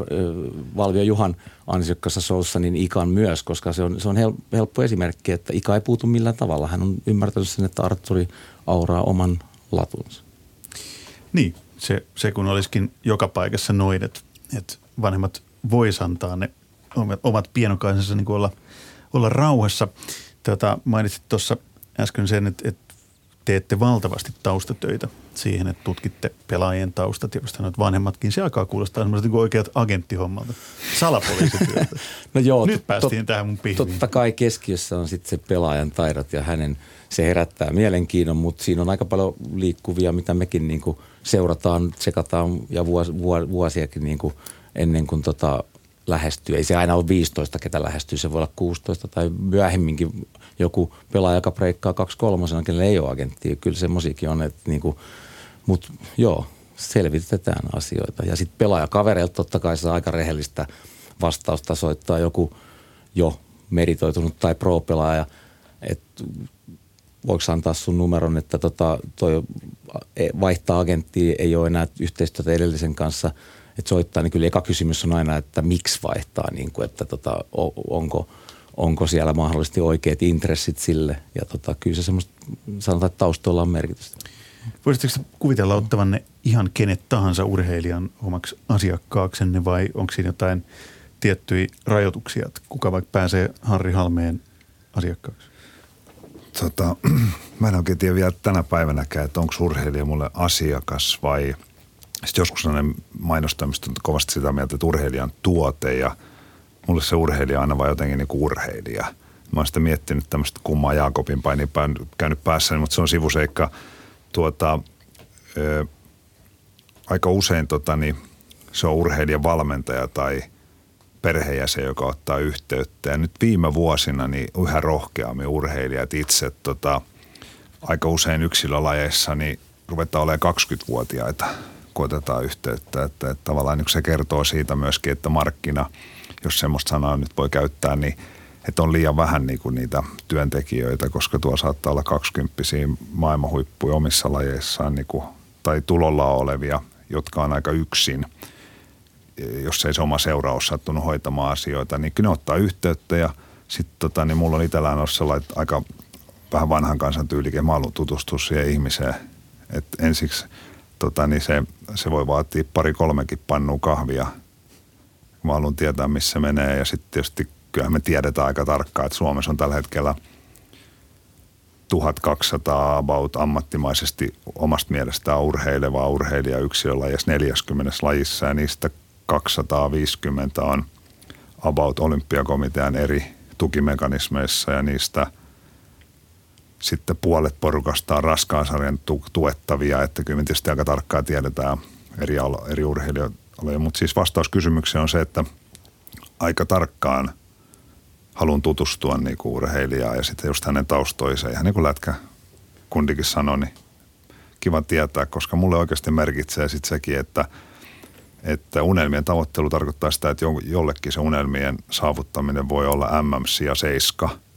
Valvio Juhan ansiokkaassa showssa, niin Ikan myös, koska se on, se on helppo esimerkki, että Ika ei puutu millään tavalla. Hän on ymmärtänyt sen, että Arturi auraa oman latunsa. Niin, se, se kun olisikin joka paikassa noin, että, että vanhemmat vois antaa ne omat pienokaisensa niin olla, olla rauhassa. Tota, mainitsit tuossa äsken sen, että, että teette valtavasti taustatöitä siihen, että tutkitte pelaajien taustat ja sanoit vanhemmatkin. Se alkaa kuulostaa semmoista niin oikeat agenttihommalta, salapoliisityötä. no joo, Nyt päästiin tot, tähän mun pihviin. Totta kai keskiössä on sitten se pelaajan taidot ja hänen, se herättää mielenkiinnon, mutta siinä on aika paljon liikkuvia, mitä mekin niin kuin seurataan, tsekataan ja vuos, vuosiakin niin kuin ennen kuin tota lähestyy. Ei se aina ole 15, ketä lähestyy, se voi olla 16 tai myöhemminkin joku pelaaja, joka breikkaa 2 kolmosena, kenellä ei ole agenttia. Kyllä semmoisiakin on, että niinku, mutta joo, selvitetään asioita. Ja sitten pelaajakavereilta totta kai se aika rehellistä vastausta soittaa joku jo meritoitunut tai pro-pelaaja, että voiko antaa sun numeron, että tota, toi vaihtaa agenttia, ei ole enää yhteistyötä edellisen kanssa – että soittaa, niin kyllä eka kysymys on aina, että miksi vaihtaa, niin kuin, että tota, onko, onko siellä mahdollisesti oikeat intressit sille. Ja tota, kyllä se semmoista, sanotaan, että taustalla on merkitystä. Voisitteko kuvitella ottavanne ihan kenet tahansa urheilijan omaksi asiakkaaksenne vai onko siinä jotain tiettyjä rajoituksia, että kuka vaikka pääsee Harri Halmeen asiakkaaksi? Tota, mä en oikein tiedä vielä tänä päivänäkään, että onko urheilija mulle asiakas vai – sitten joskus sellainen mainostoimisto on kovasti sitä mieltä, että urheilijan tuote ja mulle se urheilija on aina vaan jotenkin niin kuin urheilija. Mä oon sitä miettinyt tämmöistä kummaa Jaakobin päin käynyt päässä, mutta se on sivuseikka. Tuota, ö, aika usein tota, niin se on urheilijan valmentaja tai perheenjäsen, joka ottaa yhteyttä. Ja nyt viime vuosina niin yhä rohkeammin urheilijat itse tota, aika usein yksilölajeissa niin ruvetaan olemaan 20-vuotiaita kun otetaan yhteyttä. Että, että tavallaan niin se kertoo siitä myöskin, että markkina, jos semmoista sanaa nyt voi käyttää, niin että on liian vähän niin kuin niitä työntekijöitä, koska tuo saattaa olla 20 maailmanhuippuja omissa lajeissaan niin kuin, tai tulolla olevia, jotka on aika yksin, jos ei se oma seura ole sattunut hoitamaan asioita, niin kyllä ne ottaa yhteyttä ja sitten tota, niin mulla on itsellään ollut sellainen aika vähän vanhan kansan tyylikin, mä haluan tutustua siihen ihmiseen. että ensiksi tota, niin se, se voi vaatia pari kolmekin pannua kahvia. Mä haluan tietää, missä menee. Ja sitten tietysti kyllähän me tiedetään aika tarkkaan, että Suomessa on tällä hetkellä 1200 about ammattimaisesti omasta mielestään urheilevaa urheilija yksilölajissa 40 lajissa ja niistä 250 on about olympiakomitean eri tukimekanismeissa. Ja niistä – sitten puolet porukasta on raskaan sarjan tu- tuettavia, että kyllä me tietysti aika tarkkaan tiedetään eri, alo- eri urheilijoita. Mutta siis vastaus kysymykseen on se, että aika tarkkaan haluan tutustua niin kuin urheilijaa ja sitten just hänen taustoiseen. Ihan niin kuin Lätkä kundikin sanoi, niin kiva tietää, koska mulle oikeasti merkitsee sitten sekin, että, että unelmien tavoittelu tarkoittaa sitä, että jollekin se unelmien saavuttaminen voi olla MM ja 7 –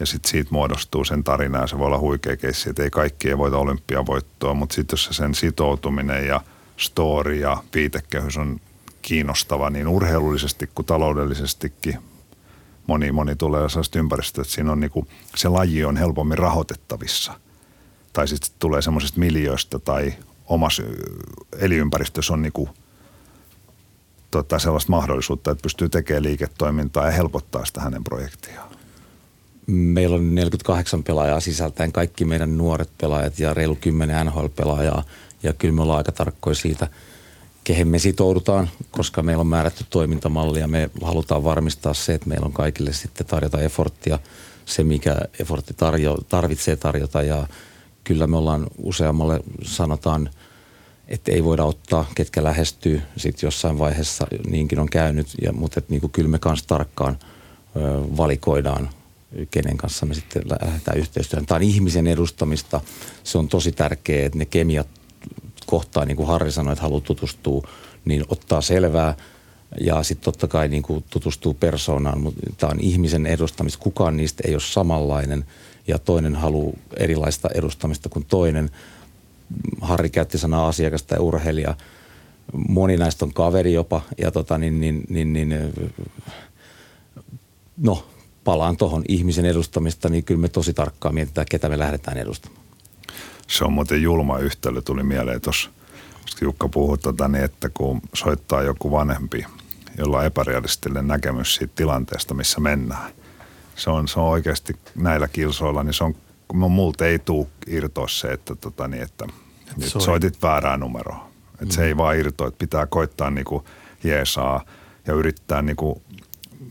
ja sitten siitä muodostuu sen tarina ja se voi olla huikea keissi, että ei kaikki ei voita olympiavoittoa, mutta sitten jos se sen sitoutuminen ja story ja viitekehys on kiinnostava niin urheilullisesti kuin taloudellisestikin, moni, moni tulee sellaista ympäristöä, että siinä on niinku, se laji on helpommin rahoitettavissa. Tai sitten tulee semmoisesta miljöistä tai omassa eliympäristössä on niinku, tota, sellaista mahdollisuutta, että pystyy tekemään liiketoimintaa ja helpottaa sitä hänen projektiaan. Meillä on 48 pelaajaa sisältäen kaikki meidän nuoret pelaajat ja reilu 10 NHL-pelaajaa. Ja kyllä me ollaan aika tarkkoja siitä, kehen me sitoudutaan, koska meillä on määrätty toimintamalli ja me halutaan varmistaa se, että meillä on kaikille sitten tarjota efforttia, se mikä effortti tarjo, tarvitsee tarjota ja kyllä me ollaan useammalle sanotaan, että ei voida ottaa, ketkä lähestyy. Sitten jossain vaiheessa niinkin on käynyt, ja, mutta että niin kyllä me kanssa tarkkaan ö, valikoidaan kenen kanssa me sitten lähdetään yhteistyöhön. Tämä on ihmisen edustamista. Se on tosi tärkeää, että ne kemiat kohtaa, niin kuin Harri sanoi, että haluaa tutustua, niin ottaa selvää. Ja sitten totta kai niin kuin tutustuu persoonaan, mutta tämä on ihmisen edustamista. Kukaan niistä ei ole samanlainen ja toinen haluaa erilaista edustamista kuin toinen. Harri käytti sanaa asiakas tai urheilija. Moni näistä on kaveri jopa ja tota, niin, niin, niin, niin, no palaan tuohon ihmisen edustamista, niin kyllä me tosi tarkkaan mietitään, ketä me lähdetään edustamaan. Se on muuten julma yhtälö, tuli mieleen tuossa. Jukka puhui tota, niin, että kun soittaa joku vanhempi, jolla on epärealistinen näkemys siitä tilanteesta, missä mennään. Se on, se on oikeasti näillä kilsoilla, niin se on, kun multa ei tuu irtoa se, että, tota, niin, että nyt soitit väärää numeroa. Että mm. se ei vaan irtoa, että pitää koittaa niinku jeesaa ja yrittää niinku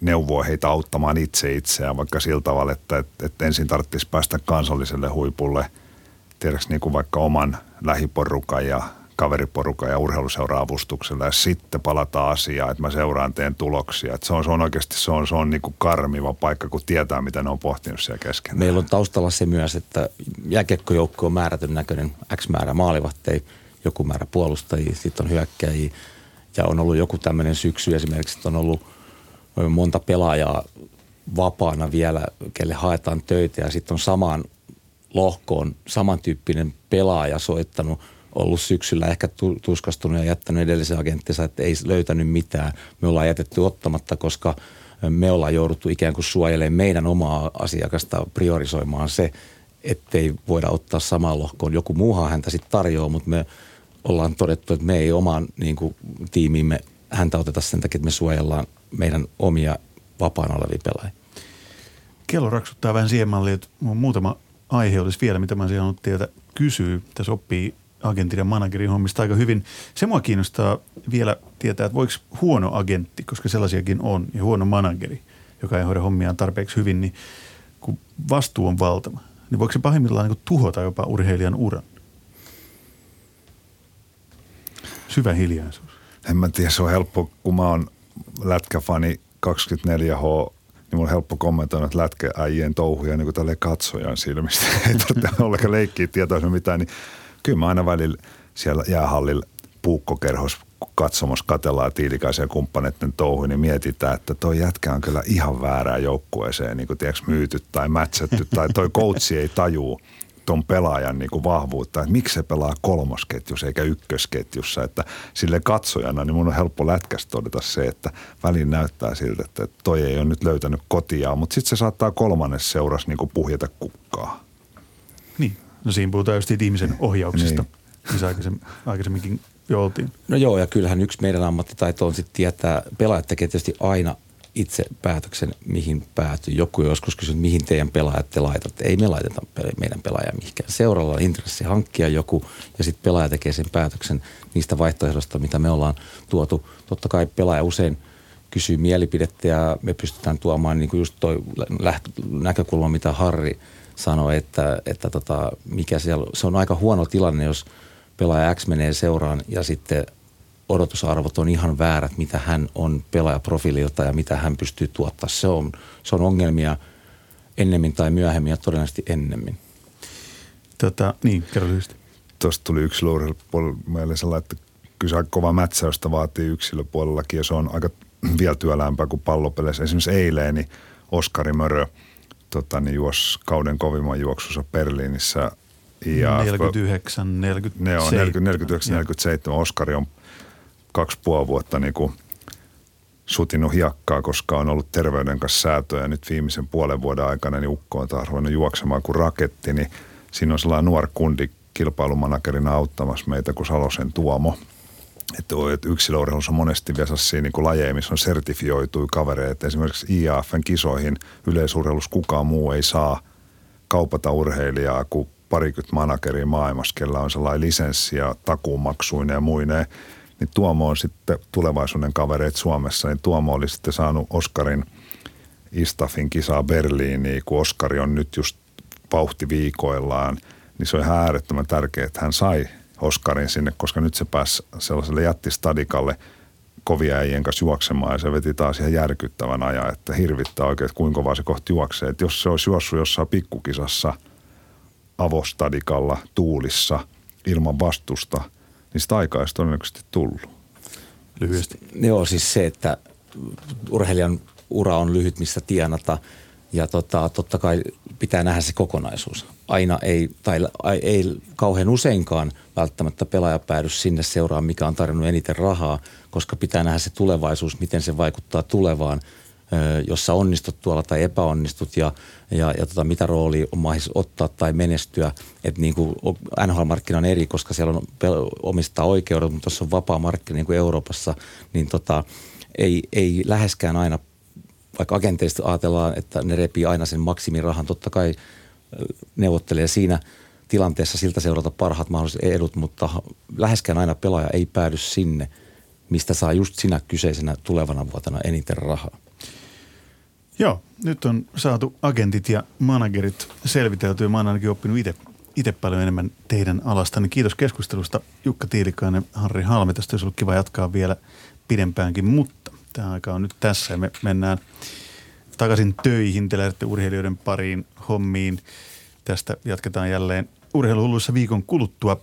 neuvoa heitä auttamaan itse itseään, vaikka sillä tavalla, että, että, että ensin tarvitsisi päästä kansalliselle huipulle, tiedäks niin kuin vaikka oman lähiporukan ja kaveriporukan ja urheiluseura-avustuksella ja sitten palata asiaan, että mä seuraan teen tuloksia. Että se, on, se on oikeasti se on, se on niin kuin karmiva paikka, kun tietää, mitä ne on pohtinut siellä kesken. Meillä on taustalla se myös, että jääkiekkojoukko on määrätyn näköinen X määrä maalivahtei, joku määrä puolustajia, sitten on hyökkäjiä ja on ollut joku tämmöinen syksy esimerkiksi, että on ollut – monta pelaajaa vapaana vielä, kelle haetaan töitä ja sitten on samaan lohkoon samantyyppinen pelaaja soittanut, ollut syksyllä ehkä tuskastunut ja jättänyt edellisen agenttinsa, että ei löytänyt mitään. Me ollaan jätetty ottamatta, koska me ollaan jouduttu ikään kuin suojelemaan meidän omaa asiakasta priorisoimaan se, ettei voida ottaa samaan lohkoon. Joku muuhan häntä sitten tarjoaa, mutta me ollaan todettu, että me ei omaan niin kuin, tiimiimme häntä oteta sen takia, että me suojellaan meidän omia vapaana olevia pelaajia. Kello raksuttaa vähän siihen malliin, että muutama aihe olisi vielä, mitä mä olisin halunnut teiltä kysyä. Tässä oppii agentin ja managerin hommista aika hyvin. Se mua kiinnostaa vielä tietää, että voiko huono agentti, koska sellaisiakin on, ja huono manageri, joka ei hoida hommiaan tarpeeksi hyvin, niin kun vastuu on valtava, niin voiko se pahimmillaan niin tuhota jopa urheilijan uran? Syvä hiljaisuus. En mä tiedä, se on helppo, kun mä oon lätkäfani 24H, niin mulla on helppo kommentoida että lätkääjien touhuja niin kuin tälleen katsojan silmistä. Ei tarvitse ollenkaan leikkiä tietoa mitään, niin kyllä mä aina välillä siellä jäähallilla puukkokerhos katsomassa katellaan tiilikaisia kumppaneiden touhuja, niin mietitään, että toi jätkä on kyllä ihan väärään joukkueeseen niin kuin tiedätkö, myyty tai mätsätty tai toi coachi ei tajuu ton pelaajan niin kuin vahvuutta, että miksi se pelaa kolmosketjussa eikä ykkösketjussa. Että sille katsojana niin mun on helppo lätkästä todeta se, että väliin näyttää siltä, että toi ei ole nyt löytänyt kotiaan, mutta sitten se saattaa kolmannes seuras niin kuin puhjeta kukkaa. Niin, no siinä puhutaan just ihmisen ohjauksesta, niin. missä aikaisemmin, aikaisemminkin jo oltiin. No joo, ja kyllähän yksi meidän ammattitaito on sitten tietää, pelaajat tekee tietysti aina itse päätöksen, mihin päätyy. Joku joskus kysynyt, mihin teidän pelaajat te laitatte. Ei me laiteta meidän pelaajia mihinkään. Seuralla on intressi hankkia joku ja sitten pelaaja tekee sen päätöksen niistä vaihtoehdoista, mitä me ollaan tuotu. Totta kai pelaaja usein kysyy mielipidettä ja me pystytään tuomaan niin kuin just toi näkökulma, mitä Harri sanoi, että, että tota, mikä siellä, se on aika huono tilanne, jos pelaaja X menee seuraan ja sitten odotusarvot on ihan väärät, mitä hän on pelaajaprofiililta ja mitä hän pystyy tuottaa. Se on, se on ongelmia ennemmin tai myöhemmin ja todennäköisesti ennemmin. Tota, niin, kerro lyhyesti. Tuosta tuli yksilöurheilupuolella meille sellainen, että kyllä se aika kova mätsäystä vaatii yksilöpuolellakin ja se on aika vielä työlämpää kuin pallopeleissä. Esimerkiksi eilen niin Oskari Mörö tota, niin juosi kauden kovimman juoksussa Berliinissä. Ja 49, 47. Ne on 49, 47. Oskari on kaksi puoli vuotta niin kuin sutinut hiekkaa, koska on ollut terveyden kanssa säätöä ja nyt viimeisen puolen vuoden aikana niin ukko on taas ruvennut juoksemaan kuin raketti, niin siinä on sellainen nuori kundi kilpailumanagerina auttamassa meitä kuin Salosen Tuomo. Että yksilöurheilussa on monesti vielä siinä niin lajeja, missä on sertifioitui kavereita. Esimerkiksi IAFn kisoihin yleisurheilussa kukaan muu ei saa kaupata urheilijaa kuin parikymmentä manageria maailmassa, kellä on sellainen lisenssi ja takuumaksuinen ja muineen niin Tuomo on sitten tulevaisuuden kavereet Suomessa, niin Tuomo oli sitten saanut Oskarin Istafin kisaa Berliiniin, kun Oskari on nyt just vauhtiviikoillaan, niin se on ihan äärettömän tärkeää, että hän sai Oskarin sinne, koska nyt se pääsi sellaiselle jättistadikalle kovia äijien kanssa juoksemaan ja se veti taas ihan järkyttävän ajan, että hirvittää oikein, että kuinka vaan se kohti juoksee. Että jos se olisi juossut jossain pikkukisassa avostadikalla tuulissa ilman vastusta – niin sitä aikaa olisi todennäköisesti tullut. lyhyesti? Joo, siis se, että urheilijan ura on lyhyt, missä tienata. Ja tota, totta kai pitää nähdä se kokonaisuus. Aina ei, tai ei kauhean useinkaan välttämättä pelaaja päädy sinne seuraan, mikä on tarjonnut eniten rahaa, koska pitää nähdä se tulevaisuus, miten se vaikuttaa tulevaan, jossa onnistut tuolla tai epäonnistut ja, ja, ja tota, mitä rooli on mahdollisuus ottaa tai menestyä. Että niin kuin NHL-markkina on eri, koska siellä on omistaa oikeudet, mutta tuossa on vapaa markkina niin kuin Euroopassa, niin tota, ei, ei läheskään aina vaikka agenteista ajatellaan, että ne repii aina sen maksimirahan, totta kai neuvottelee siinä tilanteessa siltä seurata parhaat mahdolliset edut, mutta läheskään aina pelaaja ei päädy sinne, mistä saa just sinä kyseisenä tulevana vuotena eniten rahaa. Joo, nyt on saatu agentit ja managerit selvitelty ja mä oon ainakin oppinut itse paljon enemmän teidän alasta. Niin kiitos keskustelusta Jukka Tiilikainen, Harri Halme. Tästä olisi ollut kiva jatkaa vielä pidempäänkin, mutta tämä aika on nyt tässä ja me mennään takaisin töihin. Te lähdette urheilijoiden pariin hommiin. Tästä jatketaan jälleen urheiluhulluissa viikon kuluttua.